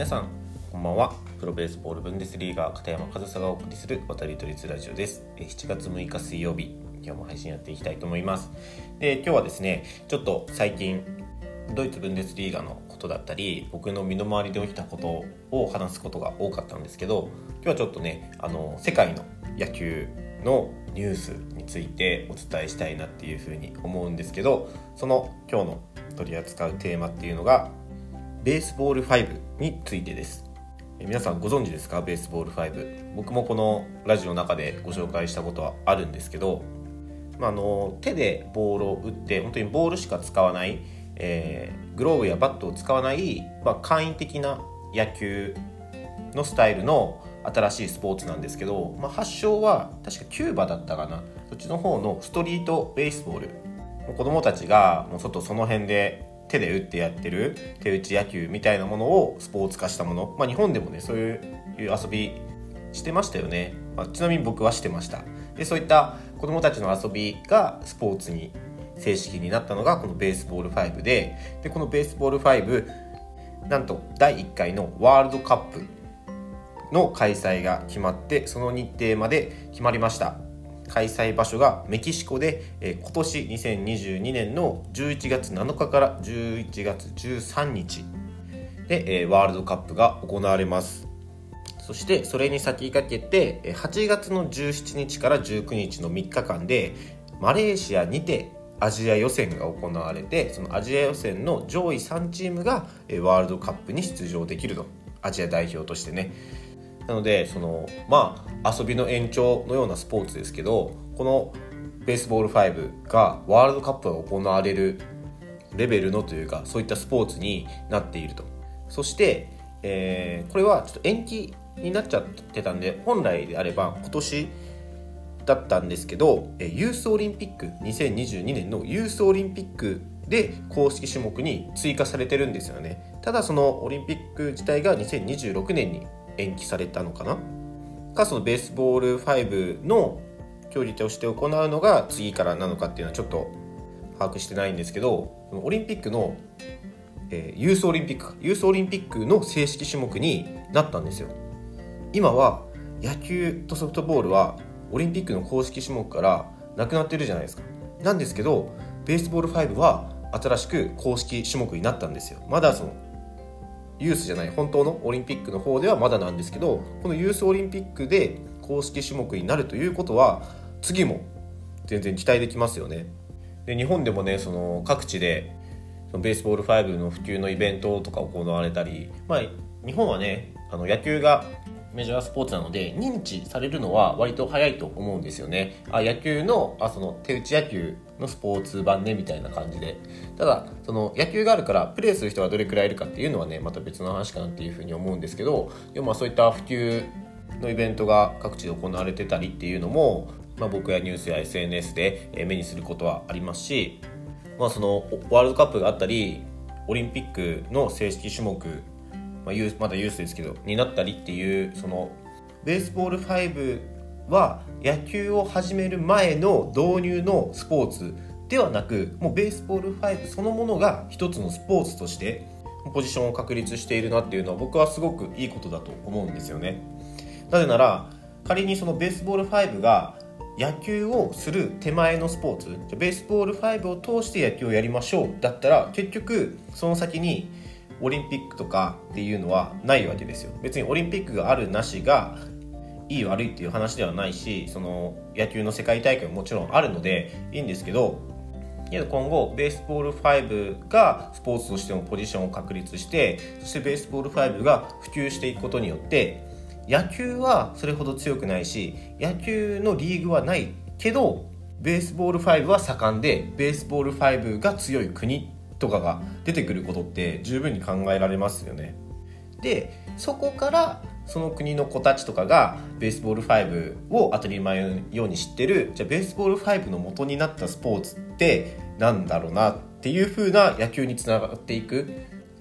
皆さんこんばんは。プロベースボールブンデスリーガー片山和沙がお送りする渡り都立ラジオです。7月6日水曜日。今日も配信やっていきたいと思います。で今日はですねちょっと最近ドイツブンデスリーガのことだったり僕の身の回りで起きたことを話すことが多かったんですけど今日はちょっとねあの世界の野球のニュースについてお伝えしたいなっていうふうに思うんですけどその今日の取り扱うテーマっていうのがベースボール5についてです。皆さんご存知ですか？ベースボール5僕もこのラジオの中でご紹介したことはあるんですけど、まあ、あの手でボールを打って本当にボールしか使わない、えー、グローブやバットを使わない、まあ、簡易的な野球のスタイルの新しいスポーツなんですけど、まあ、発祥は確かキューバだったかな。そっちの方のストリートベースボール。子供たちがもう外その辺で手で打ってやってる手打ち野球みたいなものをスポーツ化したもの、まあ、日本でもねそういう遊びしてましたよね、まあ、ちなみに僕はしてました。でそういった子供たちの遊びがスポーツに正式になったのがこのベースボール5で。でこのベースボール5なんと第1回のワールドカップの開催が決まってその日程まで決まりました。開催場所がメキシコで、え、今年2022年の11月7日から11月13日で、え、ワールドカップが行われます。そしてそれに先駆けて8月の17日から19日の3日間でマレーシアにてアジア予選が行われてそのアジア予選の上位3チームがワールドカップに出場できると。アジア代表としてね。なのでそのまあ遊びの延長のようなスポーツですけどこのベースボール5がワールドカップが行われるレベルのというかそういったスポーツになっていると。そして、えー、これはちょっと延期になっちゃってたんで本来であれば今年だったんですけどユースオリンピック2022年のユースオリンピックで公式種目に追加されてるんですよね。ただそのオリンピック自体が2026年に延期されたのかな。かそのベースボール5の競技として行うのが次からなのかっていうのはちょっと把握してないんですけどオリンピックの、えー、ユースオリンピックユースオリンピックの正式種目になったんですよ。今は野球とソフトボールはオリンピックの公式種目からなくなってるじゃないですか。なんですけどベースボール5は新しく公式種目になったんですよ。まだそのユースじゃない本当のオリンピックの方ではまだなんですけどこのユースオリンピックで公式種目になるということは次も全然期待できますよね。で日本でもねその各地でそのベースボール5の普及のイベントとか行われたり、まあ、日本はねあの野球がメジャースポーツなので認知されるのは割と早いと思うんですよね。あ野球のあその手打ち野球のスポーツ版ねみたいな感じでただその野球があるからプレーする人がどれくらいいるかっていうのはねまた別の話かなっていうふうに思うんですけどでもまあそういった普及のイベントが各地で行われてたりっていうのも、まあ、僕やニュースや SNS で目にすることはありますし、まあ、そのワールドカップがあったりオリンピックの正式種目まあ、まだユースですけどになったりっていうそのベースボール5は野球を始める前の導入のスポーツではなくもうベースボール5そのものが一つのスポーツとしてポジションを確立しているなっていうのは僕はすごくいいことだと思うんですよね。なぜなら仮にそのベースボール5が野球をする手前のスポーツベースボール5を通して野球をやりましょうだったら結局その先にオリンピックとかっていうのはないわけですよ。別にオリンピックがあるなしがいい悪いっていう話ではないしその野球の世界大会ももちろんあるのでいいんですけど今後ベースボール5がスポーツとしてもポジションを確立してそしてベースボール5が普及していくことによって野球はそれほど強くないし野球のリーグはないけどベースボール5は盛んでベースボール5が強い国とかが出てくることって十分に考えられますよね。でそこからその国の子たちとかがベースボール5を当たり前のように知ってるじゃあベースボール5の元になったスポーツってなんだろうなっていう風な野球につながっていく。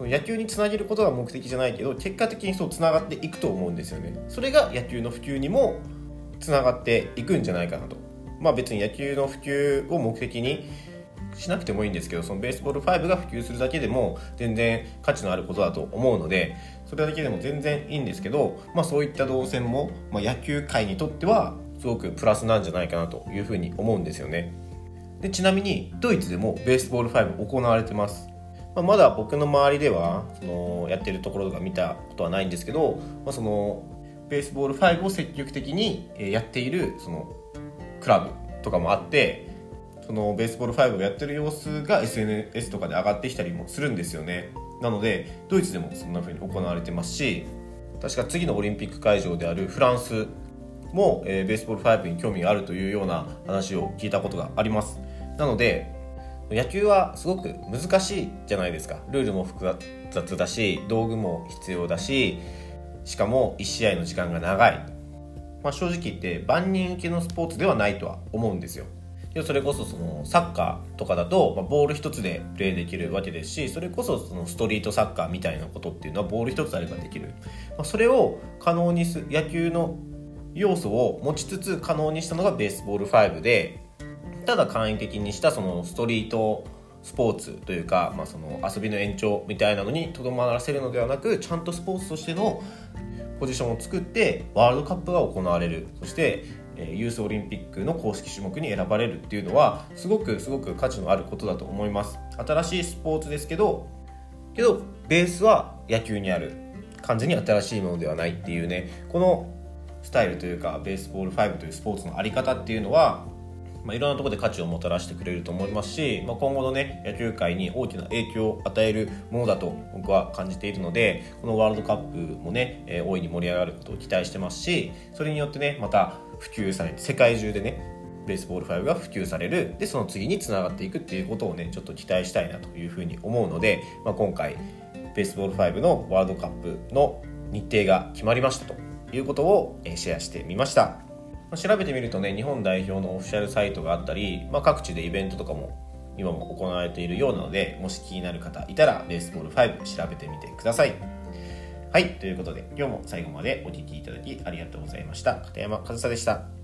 野球につなげることが目的じゃないけど結果的にそうつながっていくと思うんですよね。それが野球の普及にもつながっていくんじゃないかなと。まあ別に野球の普及を目的にしなくてもいいんですけどそのベースボール5が普及するだけでも全然価値のあることだと思うのでそれだけでも全然いいんですけど、まあ、そういった動線も、まあ、野球界にとってはすごくプラスなんじゃないかなというふうに思うんですよね。でちなみにドイツでもベースボール5行われてます。まあ、まだ僕の周りではそのやってるところとか見たことはないんですけど、まあ、そのベースボール5を積極的にやっているそのクラブとかもあってそのベースボール5をやってる様子が SNS とかで上がってきたりもするんですよね。なのでドイツでもそんな風に行われてますし確か次のオリンピック会場であるフランスも、えー、ベースボール5に興味があるというような話を聞いたことがあります。なので野球はすごく難しいじゃないですか。ルールも複雑だし道具も必要だししかも1試合の時間が長い、まあ、正直言って万人受けのスポーツではないとは思うんですよ。それこそそのサッカーとかだと、まあ、ボール一つでプレーできるわけですしそれこそそのストリートサッカーみたいなことっていうのはボール一つあればできる、まあ、それを可能にす野球の要素を持ちつつ可能にしたのがベースボール5でただ簡易的にしたそのストリートスポーツというか、まあ、その遊びの延長みたいなのにとどまらせるのではなくちゃんとスポーツとしてのポジションを作ってワールドカップが行われる。そしてユースオリンピックの公式種目に選ばれるっていうのはすごくすごく価値のあることだと思います。新しいスポーツですけどけどベースは野球にある完全に新しいものではないっていうねこのスタイルというかベースボール5というスポーツの在り方っていうのはまあ、いろんなところで価値をもたらしてくれると思いますし、まあ、今後のね野球界に大きな影響を与えるものだと僕は感じているのでこのワールドカップもね、えー、大いに盛り上がることを期待してますしそれによってねまた普及されて世界中でねベースボール5が普及されるでその次につながっていくっていうことをねちょっと期待したいなというふうに思うので、まあ、今回ベースボール5のワールドカップの日程が決まりましたということをシェアしてみました。まあ、調べてみるとね日本代表のオフィシャルサイトがあったり、まあ、各地でイベントとかも今も行われているようなのでもし気になる方いたらベースボール5調べてみてください。はいということで今日も最後までお聴きいただきありがとうございました。片山和沙でした。